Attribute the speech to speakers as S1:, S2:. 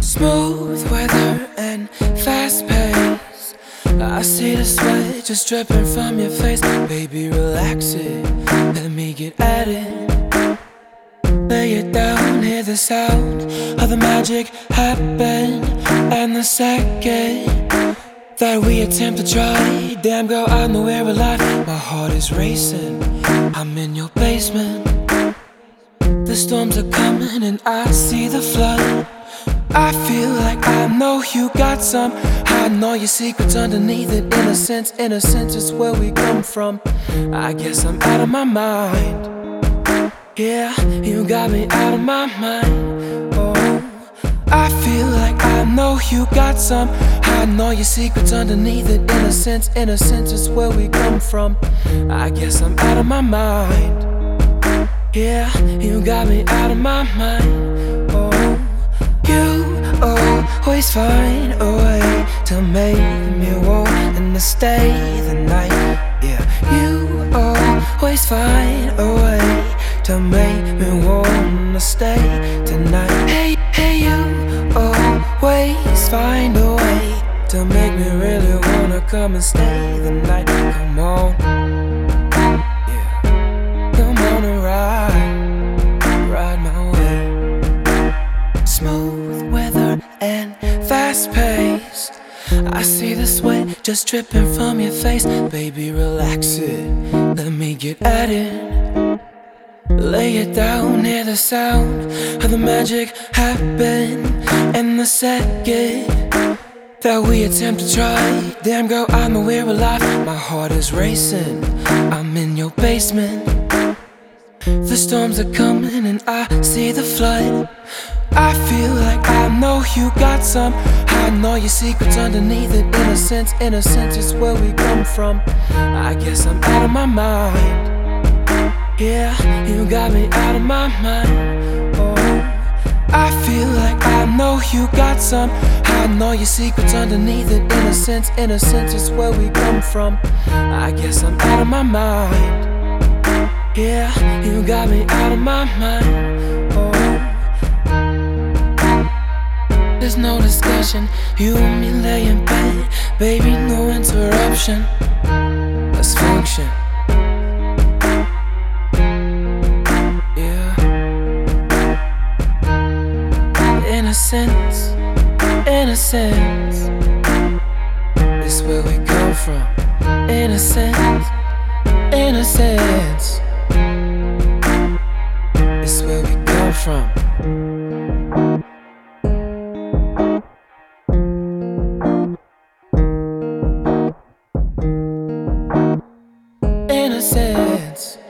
S1: Smooth weather and fast pace. I see the sweat just dripping from your face. Baby, relax it. Let me get at it. Lay it down, hear the sound of the magic happen. And the second that we attempt to try, damn girl, I know we're alive. My heart is racing. I'm in your basement. The storms are coming and I see the flood. I feel like I know you got some. Hiding all your secrets underneath it. Innocence, innocence is where we come from. I guess I'm out of my mind. Yeah, you got me out of my mind. Oh, I feel like I know you got some. I know your secrets underneath it. Innocence, innocence is where we come from. I guess I'm out of my mind. Yeah, you got me out of my mind. Always find a way to make me want to stay the night. Yeah, you always find a way to make me want to stay tonight. Hey, hey, you always find a way to make me really wanna come and stay the night. Come on. I see the sweat just dripping from your face. Baby, relax it. Let me get at it. Lay it down, hear the sound of the magic happen. And the second that we attempt to try, damn girl, I know we're alive. My heart is racing. I'm in your basement. The storms are coming and I see the flood. I feel like you got some. Hiding all your secrets underneath it. Innocence, innocence is where we come from. I guess I'm out of my mind. Yeah, you got me out of my mind. Oh, I feel like I know you got some. I know your secrets underneath it. Innocence, innocence is where we come from. I guess I'm out of my mind. Yeah, you got me out of my mind. No discussion. You and me lay in bed, baby, no interruption. Let's function. Yeah. Innocence, innocence. Is where we come from. Innocence, innocence. Is where we come from. Innocence.